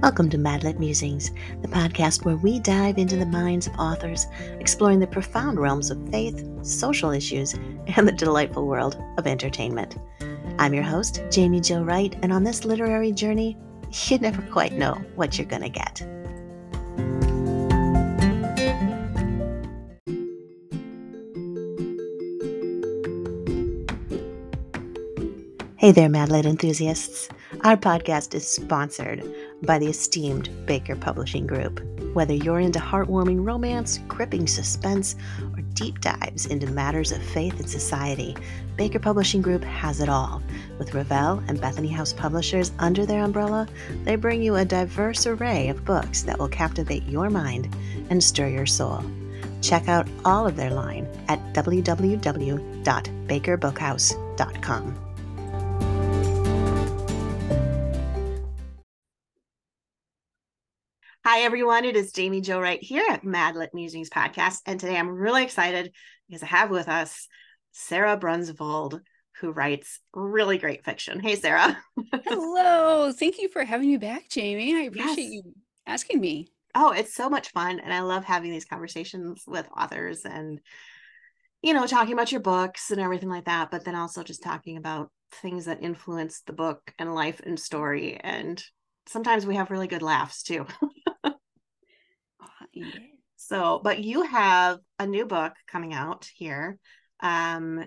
Welcome to Madlit Musings, the podcast where we dive into the minds of authors, exploring the profound realms of faith, social issues, and the delightful world of entertainment. I'm your host, Jamie Jo Wright, and on this literary journey, you never quite know what you're going to get. Hey there, Mad Madlit enthusiasts. Our podcast is sponsored by the esteemed Baker Publishing Group. Whether you're into heartwarming romance, gripping suspense, or deep dives into matters of faith and society, Baker Publishing Group has it all. With Revell and Bethany House publishers under their umbrella, they bring you a diverse array of books that will captivate your mind and stir your soul. Check out all of their line at www.bakerbookhouse.com. Hi, everyone. It is Jamie Jo right here at Madlit Musings Podcast. And today I'm really excited because I have with us Sara Brunsvold, who writes really great fiction. Hey, Sara. Hello. Thank you for having me back, Jamie. I appreciate yes. you asking me. Oh, it's so much fun. And I love having these conversations with authors and, you know, talking about your books and everything like that, but then also just talking about things that influence the book and life and story. And sometimes we have really good laughs too. So, but you have a new book coming out here um,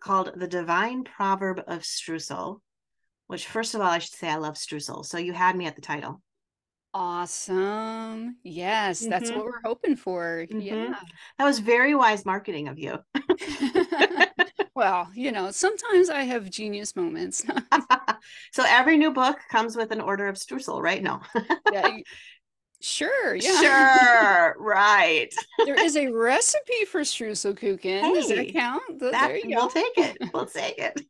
called The Divine Proverb of Streusel, which, first of all, I should say I love streusel. So you had me at the title. Awesome. Yes, mm-hmm. that's what we're hoping for. Mm-hmm. Yeah. That was very wise marketing of you. well, you know, sometimes I have genius moments. so every new book comes with an order of streusel, right? No. yeah, Sure, yeah. Sure, right. there is a recipe for streuselkuchen. Hey, Does that count? That, there you we'll go. take it. We'll take it.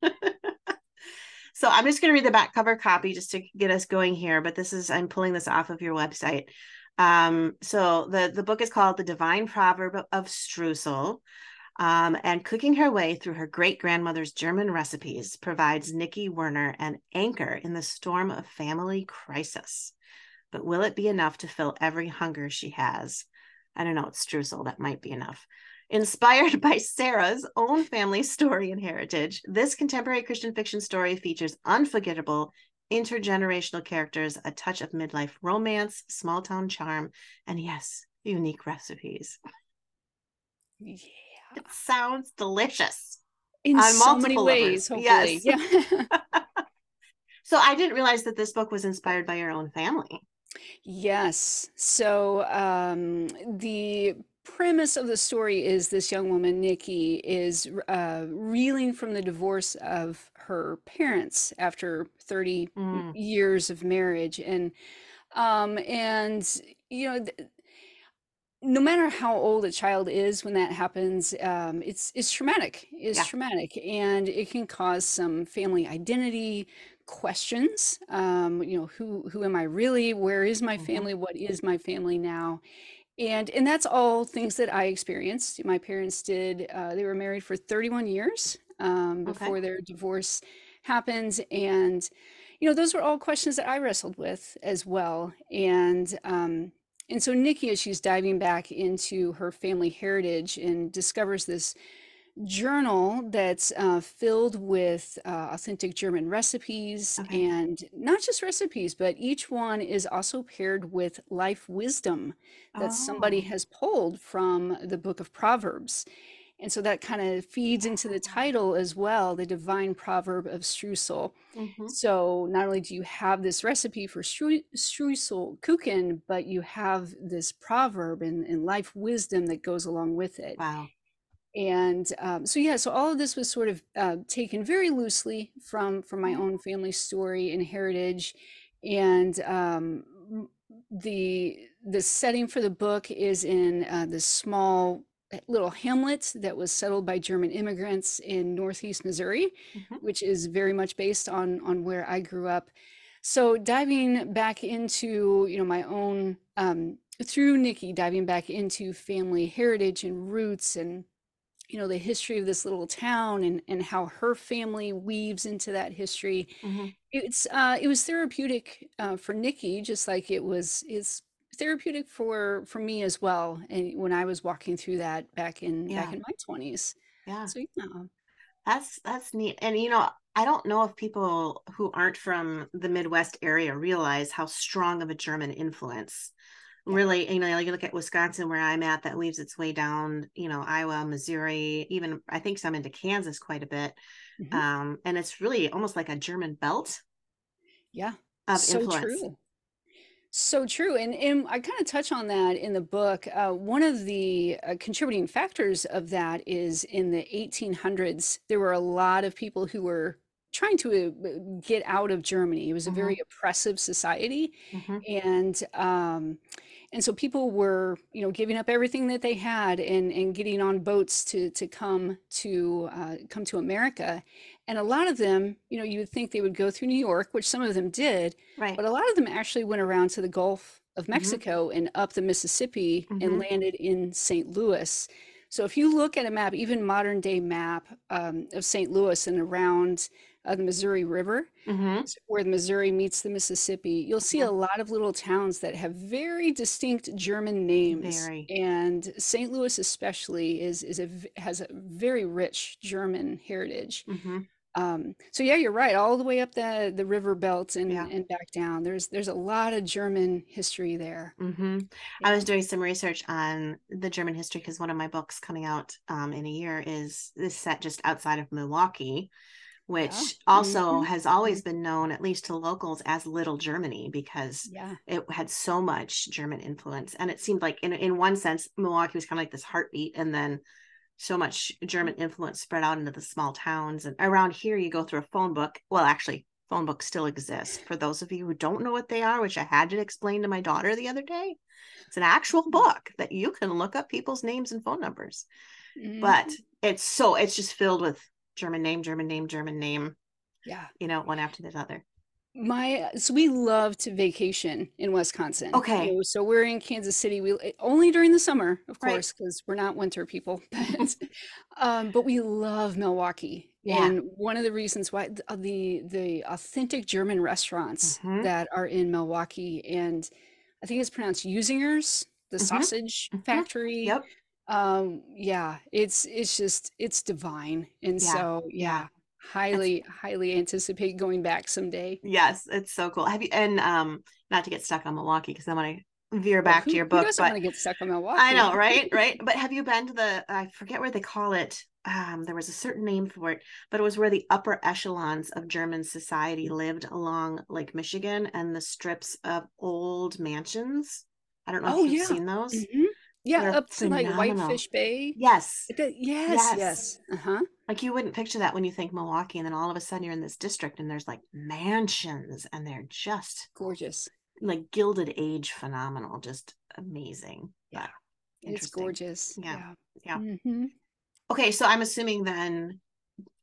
so I'm just going to read the back cover copy just to get us going here. But this is I'm pulling this off of your website. Um, so the the book is called The Divine Proverb of Streusel. Um, and cooking her way through her great grandmother's German recipes provides Nikki Werner an anchor in the storm of family crisis but will it be enough to fill every hunger she has? I don't know, it's streusel, that might be enough. Inspired by Sara's own family story and heritage, this contemporary Christian fiction story features unforgettable intergenerational characters, a touch of midlife romance, small town charm, and yes, unique recipes. Yeah. It sounds delicious. In so many ways, hopefully. Yes. Yeah. so I didn't realize that this book was inspired by your own family. Yes. So um, the premise of the story is this young woman, Nikki, is uh, reeling from the divorce of her parents after 30 mm. years of marriage. And, um, and, you know, th- no matter how old a child is when that happens, um, it's it's traumatic. It's yeah. traumatic, and it can cause some family identity questions um, you know who who am i really where is my mm-hmm. family what is my family now and and that's all things that i experienced my parents did uh, they were married for 31 years um, before okay. their divorce happened and you know those were all questions that i wrestled with as well and um, and so nikki as she's diving back into her family heritage and discovers this journal that's uh, filled with uh, authentic German recipes okay. and not just recipes, but each one is also paired with life wisdom that oh. somebody has pulled from the book of Proverbs. And so that kind of feeds into the title as well, the divine proverb of streusel. Mm-hmm. So not only do you have this recipe for streusel kuchen, but you have this proverb and, and life wisdom that goes along with it. Wow and um, so yeah so all of this was sort of uh, taken very loosely from from my own family story and heritage and um, the the setting for the book is in uh, this small little hamlet that was settled by german immigrants in northeast missouri mm-hmm. which is very much based on on where i grew up so diving back into you know my own um, through nikki diving back into family heritage and roots and you know the history of this little town and and how her family weaves into that history Mhm. it's uh it was therapeutic uh for nikki just like it was is therapeutic for for me as well and when i was walking through that back in back in my 20s Yeah. so yeah That's that's neat. And you know, I don't know if people who aren't from the Midwest area realize how strong of a German influence Yeah. really, you know, like you look at Wisconsin where I'm at, that weaves its way down, you know, Iowa, Missouri, even I think some into Kansas quite a bit. Mhm. Um, and it's really almost like a German belt yeah of so influence. true So true. And, and I kind of touch on that in the book. Uh, one of the uh, contributing factors of that is in the 1800s, there were a lot of people who were trying to uh, get out of Germany. It was a hmm very oppressive society. hmm And um, and so people were, you know, giving up everything that they had and and getting on boats to to come to uh, come to America. And a lot of them, you know, you would think they would go through New York, which some of them did, Right. but a lot of them actually went around to the Gulf of hmm Mexico and up the Mississippi and hmm landed in St. Louis. So if you look at a map, even modern day map um, of St. Louis and around uh, the Missouri River, hmm where the Missouri meets the Mississippi, you'll see a lot of little towns that have very distinct German names. Very. And St. Louis especially is is a has a very rich German heritage. hmm Um, so yeah, you're right. All the way up the the river belt and Yeah. and back down. There's there's a lot of German history there. hmm Yeah. I was doing some research on the German history because one of my books coming out um, in a year is is set just outside of Milwaukee, Yeah. which also hmm has always been known, at least to locals, as Little Germany because Yeah. it had so much German influence. And it seemed like, in in one sense, Milwaukee was kind of like this heartbeat, and then so much German influence spread out into the small towns. And around here, you go through a phone book. Well, actually, phone books still exist. For those of you who don't know what they are, which I had to explain to my daughter the other day, it's an actual book that you can look up people's names and phone numbers. But hmm it's so it's just filled with German name, German name, German name, Yeah. you know, one after the other. My so we love to vacation in Wisconsin. You Okay. know, so we're in Kansas City. We eh, only during the summer, of course, because we're not winter people. But um, but we love Milwaukee. Yeah. And one of the reasons why uh, the the authentic German restaurants hmm that are in Milwaukee, and I think it's pronounced Usinger's, the hmm sausage hmm factory. Yep. Um, yeah, it's it's just it's divine. And Yeah. so Yeah. It's highly highly anticipate going back someday. yes, it's so cool. Have you and um not to get stuck on Milwaukee because I want to veer Well, back to your book, but to get stuck on milwaukee I know, right? Right. But have you been to the I forget where they call it. Um, there was a certain name for it, but it was where the upper echelons of German society lived along Lake Michigan and the strips of old mansions. I don't know Oh if you've yeah. seen those. hmm Yeah, They're up to like. Whitefish Bay. Yes. Yes, Yes. yes. Uh-huh. Like you wouldn't picture that when you think Milwaukee, and then all of a sudden you're in this district and there's like mansions and they're just Gorgeous. like gilded age phenomenal, just amazing. Yeah. It's gorgeous. Yeah. Yeah. Yeah. hmm Okay, so I'm assuming then,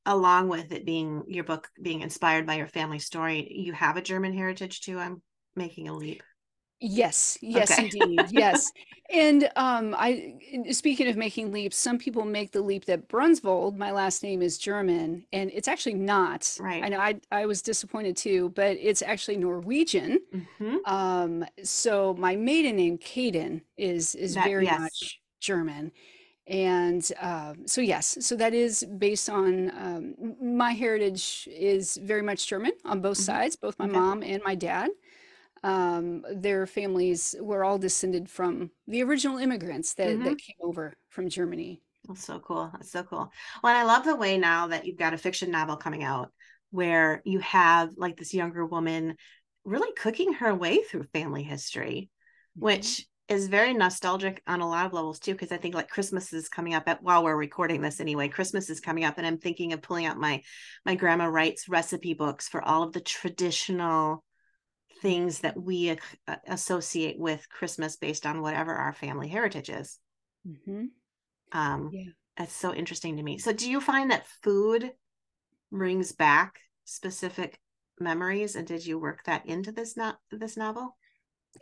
along with it being your book being inspired by your family story, you have a German heritage too. I'm making a leap. Yes, yes, Okay. indeed. Yes. And um, I, speaking of making leaps, some people make the leap that Brunsvold, my last name is German, and it's actually not. Right. I know I, I was disappointed too, but it's actually Norwegian. hmm Um, so my maiden name, Caden, is is That very yes. much German. And um, so yes, so that is based on um, my heritage is very much German on both hmm sides, both my Okay. mom and my dad. Um, their families were all descended from the original immigrants that hmm that came over from Germany. That's so cool. That's so cool. Well, and I love the way now that you've got a fiction novel coming out where you have like this younger woman really cooking her way through family history, Mhm. which is very nostalgic on a lot of levels too. Because I think like Christmas is coming up at while we're recording this anyway. Christmas is coming up, and I'm thinking of pulling out my my grandma writes recipe books for all of the traditional things that we associate with Christmas based on whatever our family heritage is. Mhm. Um, Yeah. that's so interesting to me. So, do you find that food brings back specific memories, and did you work that into this not this novel?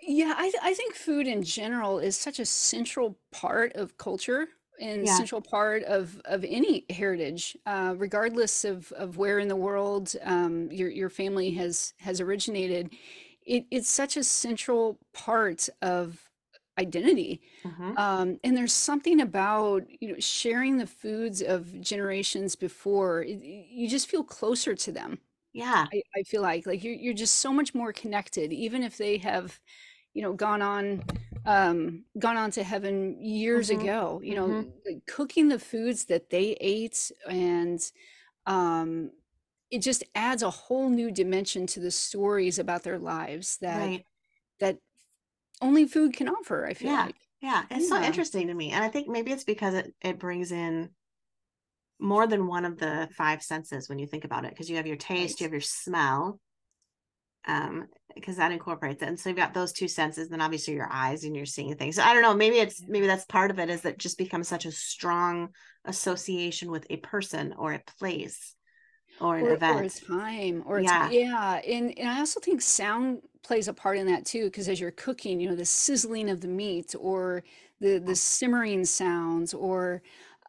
Yeah, I th- I think food in general is such a central part of culture and Yeah. central part of of any heritage, uh, regardless of of where in the world um, your your family has has originated. It, it's such a central part of identity. hmm Um, and there's something about, you know, sharing the foods of generations before. It, you just feel closer to them. Yeah. I, I feel like like you're you're just so much more connected, even if they have, you know, gone on um gone on to heaven years hmm ago. You know, hmm like, cooking the foods that they ate and um it just adds a whole new dimension to the stories about their lives that Right. that only food can offer, I feel Yeah. like. Yeah. It's so interesting to me. And I think maybe it's because it, it brings in more than one of the five senses when you think about it, because you have your taste, you have your smell, um, because that incorporates it. And so you've got those two senses, then obviously your eyes and you're seeing things. So I don't know, maybe it's maybe that's part of it is that just becomes such a strong association with a person or a place or an Or or a time or Yeah. yeah, and and I also think sound plays a part in that too, because as you're cooking, you know, the sizzling of the meat or the the simmering sounds or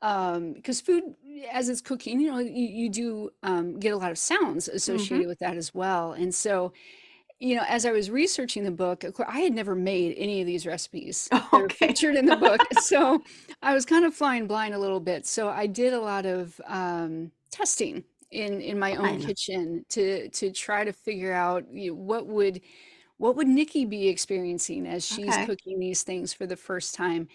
um because food as it's cooking, you know, you, you do um, get a lot of sounds associated with that as well. And so, you know, as I was researching the book, of course, I had never made any of these recipes Okay. featured in the book. So I was kind of flying blind a little bit. So I did a lot of um, testing in in my own kitchen to to try to figure out you know, what would what would Nikki be experiencing as she's Okay. cooking these things for the first time.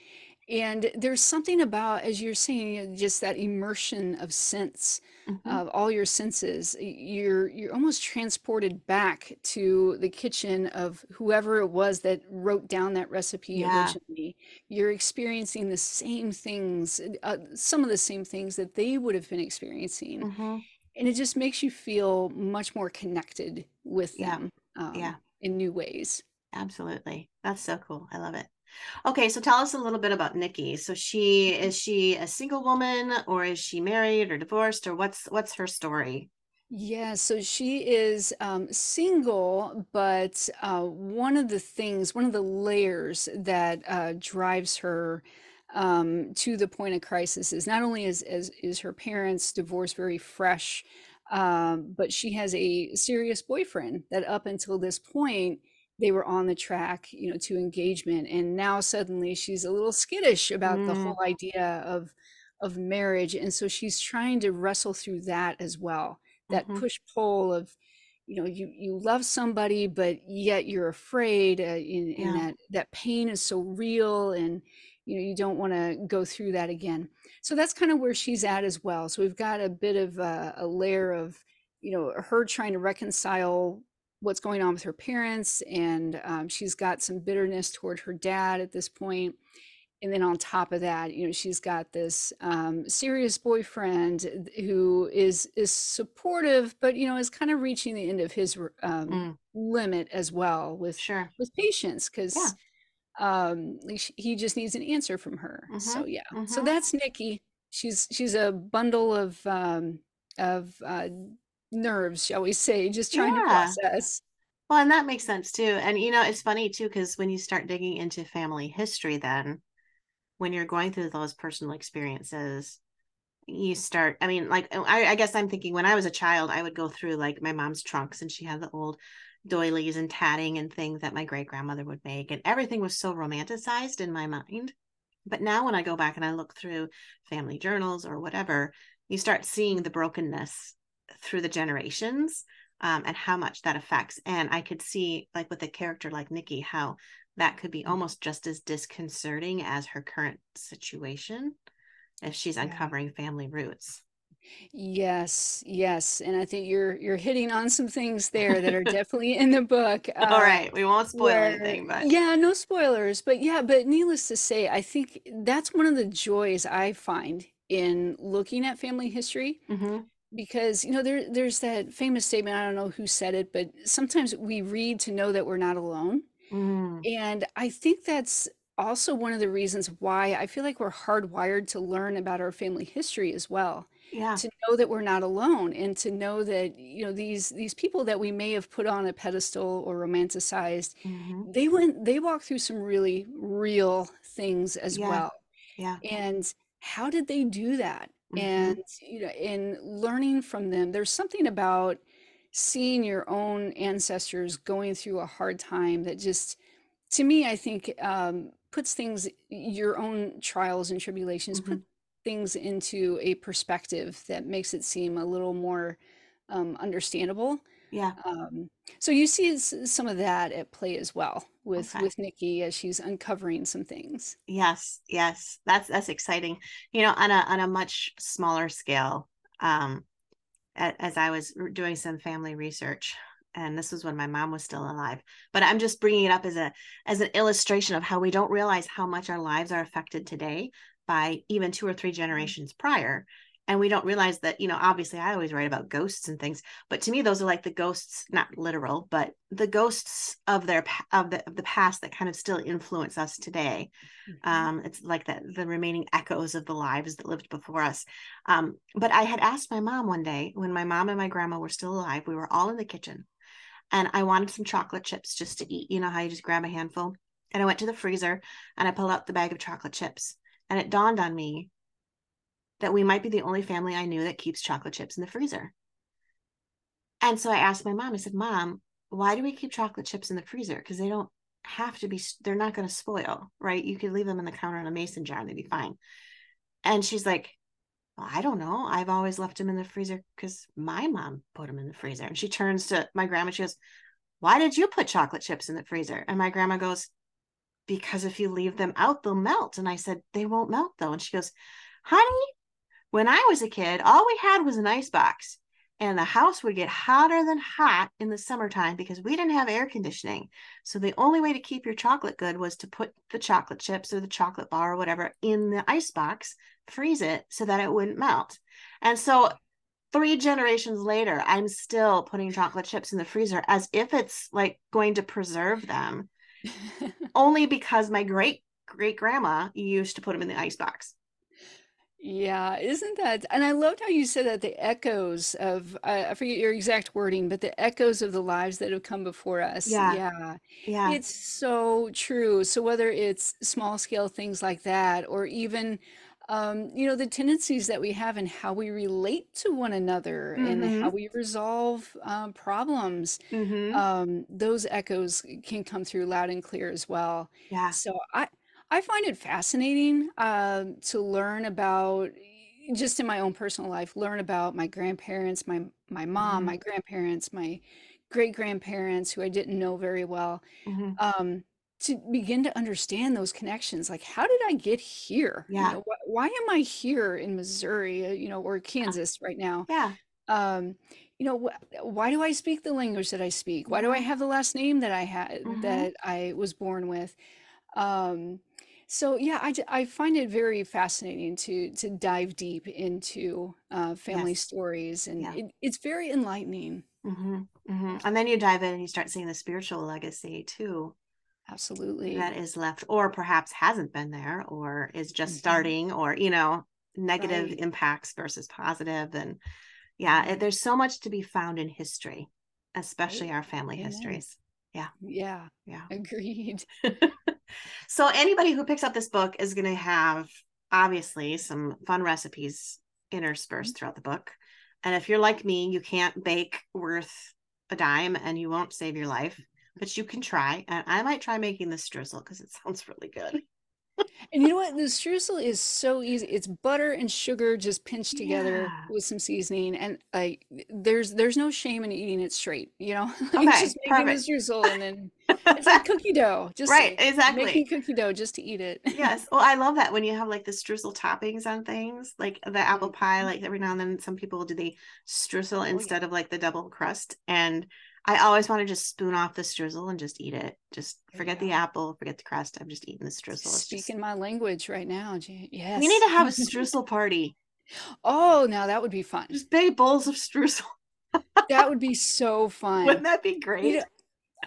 And there's something about, as you're saying, just that immersion of sense, hmm of all your senses. You're you're almost transported back to the kitchen of whoever it was that wrote down that recipe Yeah. originally. You're experiencing the same things, uh, some of the same things that they would have been experiencing, hmm and it just makes you feel much more connected with Yeah. them Yeah. um, in new ways. Absolutely. That's so cool. I love it. Okay, so tell us a little bit about Nikki. So she is she a single woman or is she married or divorced or what's what's her story? Yeah, so she is um, single, but uh, one of the things, one of the layers that uh, drives her um, to the point of crisis is not only is, is, is her parents' divorce very fresh, um, but she has a serious boyfriend that up until this point they were on the track, you know, to engagement, and now suddenly she's a little skittish about the Mm, whole idea of of marriage, and so she's trying to wrestle through that as well that hmm push pull of you know you you love somebody but yet you're afraid uh, in, in Yeah. that that pain is so real and you know you don't want to go through that again so that's kind of where she's at as well so we've got a bit of a, a layer of you know her trying to reconcile what's going on with her parents and um, she's got some bitterness toward her dad at this point. and then on top of that, you know, she's got this um, serious boyfriend who is is supportive, but you know, is kind of reaching the end of his um, Mm, limit as well with sure. with patience, Yeah. Um, he just needs an answer from her. hmm So yeah, so hmm that's Nikki. She's she's a bundle of um, of uh, nerves, shall we say, just trying to process. Well, and that makes sense too. And you know, it's funny too, because when you start digging into family history, then when you're going through those personal experiences, you start, I mean, like I, I guess I'm thinking when I was a child, I would go through like my mom's trunks and she had the old doilies and tatting and things that my great grandmother would make. And everything was so romanticized in my mind. But now when I go back and I look through family journals or whatever, you start seeing the brokenness through the generations um, and how much that affects. And I could see, like with a character like Nikki, how that could be almost just as disconcerting as her current situation if she's Yeah. uncovering family roots. Yes, yes, and I think you're you're hitting on some things there that are definitely in the book. All Uh, right, we won't spoil where, anything, but yeah, no spoilers, but yeah, but needless to say, I think that's one of the joys I find in looking at family history hmm because you know there there's that famous statement, I don't know who said it, but sometimes we read to know that we're not alone. mm, And I think that's also one of the reasons why I feel like we're hardwired to learn about our family history as well yeah, to know that we're not alone and to know that you know these these people that we may have put on a pedestal or romanticized hmm they went they walked through some really real things as yeah, well yeah, and how did they do that? Mhm. And, you know, in learning from them, there's something about seeing your own ancestors going through a hard time that just, to me, I think, um, puts things, your own trials and tribulations, put Mhm. Things into a perspective that makes it seem a little more um, understandable. Yeah. Um, so you see some of that at play as well with Okay. with Nikki as she's uncovering some things. Yes, yes. That's that's exciting. You know, on a on a much smaller scale, um, as I was doing some family research, and this was when my mom was still alive, but I'm just bringing it up as a as an illustration of how we don't realize how much our lives are affected today by even two or three generations prior. And we don't realize that, you know, obviously I always write about ghosts and things, but to me those are like the ghosts, not literal, but the ghosts of their of the of the past that kind of still influence us today Mhm. um, it's like that the remaining echoes of the lives that lived before us. Um, but I had asked my mom one day when my mom and my grandma were still alive, we were all in the kitchen and I wanted some chocolate chips just to eat. You know how you just grab a handful? And I went to the freezer and I pulled out the bag of chocolate chips. And it dawned on me that we might be the only family I knew that keeps chocolate chips in the freezer. And so I asked my mom, I said, Mom, why do we keep chocolate chips in the freezer? Because they don't have to be, they're not going to spoil, right? You could leave them in the counter in a mason jar and they'd be fine. And she's like, well, I don't know. I've always left them in the freezer because my mom put them in the freezer. And she turns to my grandma, she goes, Why did you put chocolate chips in the freezer? And my grandma goes, Because if you leave them out, they'll melt. And I said, They won't melt though. And she goes, Honey, when I was a kid, all we had was an ice box, and the house would get hotter than hot in the summertime because we didn't have air conditioning. So the only way to keep your chocolate good was to put the chocolate chips or the chocolate bar or whatever in the ice box, freeze it so that it wouldn't melt. And so three generations later, I'm still putting chocolate chips in the freezer as if it's like going to preserve them, only because my great great grandma used to put them in the ice box. Yeah, isn't that? And I loved how you said that the echoes of, I, I forget your exact wording, but the echoes of the lives that have come before us. Yeah, Yeah, yeah. it's so true. So whether it's small scale things like that, or even, um, you know, the tendencies that we have and how we relate to one another and Mm-hmm. how we resolve um, problems, Mm-hmm. um, those echoes can come through loud and clear as well. Yeah. So I I find it fascinating um, to learn about just in my own personal life, learn about my grandparents, my my mom, Mm-hmm. my grandparents, my great grandparents who I didn't know very well, Mm-hmm. um, to begin to understand those connections. Like, how did I get here? You Yeah. know, wh- why am I here in Missouri, uh, you know, or. Kansas right now? Yeah. Um, you know, wh- why do I speak the language that I speak? Why do I have the last name that I had Mm-hmm. that I was born with? Um, so yeah, I find it very fascinating to to dive deep into uh, family Yes. stories, and Yeah. it, it's very enlightening. Mm-hmm. Mm-hmm. And then you dive in and you start seeing the spiritual legacy too Absolutely. that is left, or perhaps hasn't been there, or is just hmm starting, or you know, negative Right. impacts versus. And yeah, it, there's so much to be found in history, Right. especially our family Amen. histories. Yeah. Yeah. Yeah. Agreed. so anybody who picks up this book is going to have obviously some fun recipes interspersed throughout the book and if you're like me you can't bake worth a dime and you won't save your life but you can try and i might try making this streusel because it sounds really good And you know what? The streusel is so easy. It's butter and sugar just pinched together yeah with some seasoning, and like there's there's no shame in eating it straight. You know, like okay just making the perfect streusel, and then it's like cookie dough. Just right like exactly making cookie dough just to eat it. yes well i love that when you have like the streusel toppings on things like the apple pie Mhm. like every now and then some people do the streusel Oh yeah. instead of like the double crust and i always want to just spoon off the streusel and just eat it. Just you forget the apple forget the crust. I'm just eating the streusel. It's just Speaking my language right now. Jan- we need to have a streusel party. Oh, now that would be fun. just big bowls of streusel. That would be so fun. wouldn't that be You great? Know,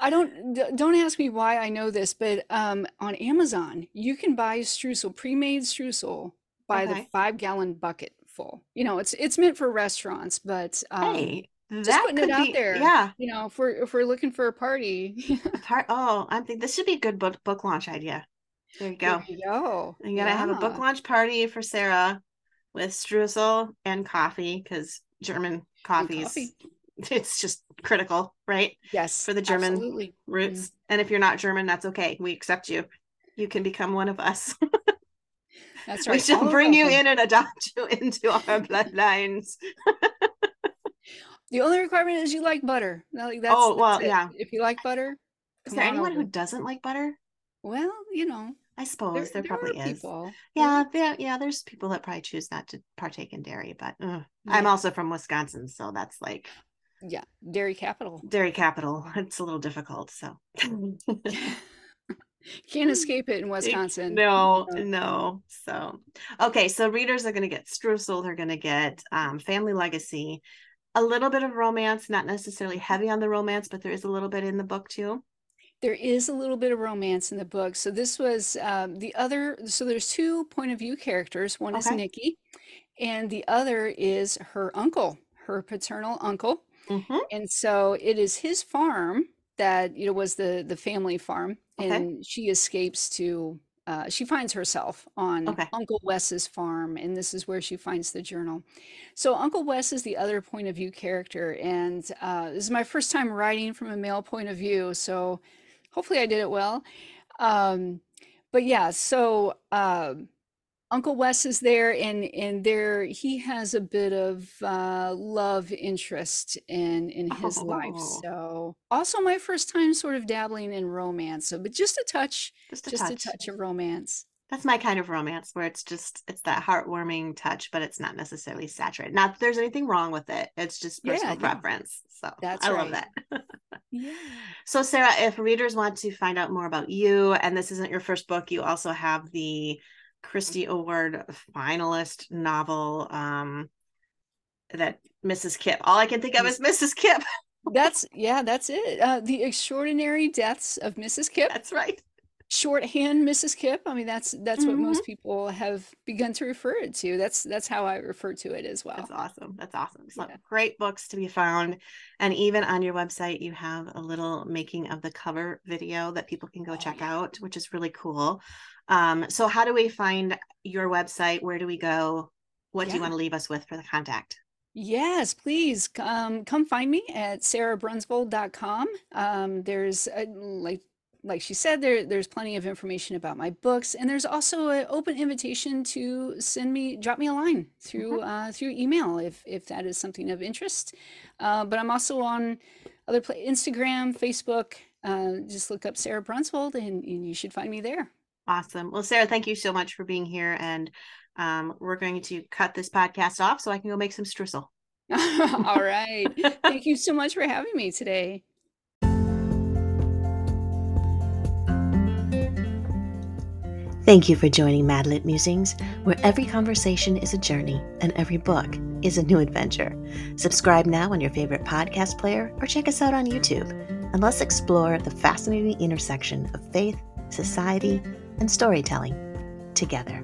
I don't don't ask me why I know this, but um, on Amazon you can buy streusel, pre-made streusel, by the five gallon bucket full. You know, it's it's meant for restaurants, but um, hey just that putting it out be there. yeah You know, if we're if we're looking for a party, part oh i'm thinking this should be a good book book launch idea There you go. There you go. You gotta have a book launch party for Sara with streusel and coffee because German coffee is it's just critical, right? Yes. For the German absolutely. roots. Mm-hmm. And if you're not German, that's okay. We accept you. You can become one of us. That's right. We shall bring you in and adopt you into our bloodlines. The only requirement is you like butter. Like that's, oh well, yeah. If you like butter, is there anyone over. who doesn't like butter? Well, you know, I suppose there, there, there probably is. People. Yeah, there, yeah. There's people that probably choose not to partake in dairy, but uh, yeah. I'm also from Wisconsin, so that's like, yeah, dairy capital. Dairy capital. It's a little difficult, so. Can't escape it in Wisconsin. No, no. So, okay. So readers are going to get Streusel. They're going to get um, Family Legacy, a little bit of romance, not necessarily heavy on the romance, but there is a little bit in the book too. There is a little bit of romance in the book. So this was um, the other. So there's two point of view characters. One okay. is Nikki, and the other is her uncle, her paternal uncle. Mm-hmm. And so it is his farm that you know was the the family farm okay. and she escapes to uh, she finds herself on okay. Uncle Wes's farm, and this is where she finds the journal. So Uncle Wes is the other point of view character, and uh, this is my first time writing from a male point of view. So hopefully I did it well. Um, but yeah, so uh, Uncle Wes is there, and and there he has a bit of uh, love interest in in his life. Oh. So also my first time sort of dabbling in romance. So, but just a touch, just a just touch. a touch of romance. That's my kind of romance, where it's just it's that heartwarming touch, but it's not necessarily saturated. Not that there's anything wrong with it. It's just personal yeah, preference. So that's I right. love that. yeah. So Sara, if readers want to find out more about you, and this isn't your first book, you also have the Christy Award finalist novel um, that Mrs. Kipp. All I can think of is Mrs. Kipp. that's yeah, that's it. Uh, the Extraordinary Deaths of Mrs. Kipp. That's right. Shorthand Mrs. Kipp. I mean, that's that's mm-hmm. what most people have begun to refer it to. That's that's how I refer to it as well. That's awesome. That's awesome. So yeah. great books to be found, and even on your website, you have a little making of the cover video that people can go oh, check yeah. out, which is really cool. Um, so how do we find your website? Where do we go? What yeah. do you want to leave us with for the contact? Yes, please um, come find me at sarabrunsvold.com. Um, there's a, like like she said, there there's plenty of information about my books, and there's also an open invitation to send me drop me a line through mm-hmm. uh, through email if if that is something of interest. Uh, but I'm also on other pla- Instagram, Facebook. Uh, just look up Sara Brunsvold, and, and you should find me there. Awesome. Well, Sara, thank you so much for being here. And um, we're going to cut this podcast off so I can go make some streusel. All right. thank you so much for having me today. Thank you for joining Madlit Musings, where every conversation is a journey and every book is a new adventure. Subscribe now on your favorite podcast player or check us out on YouTube and let's explore the fascinating intersection of faith, society, and storytelling together.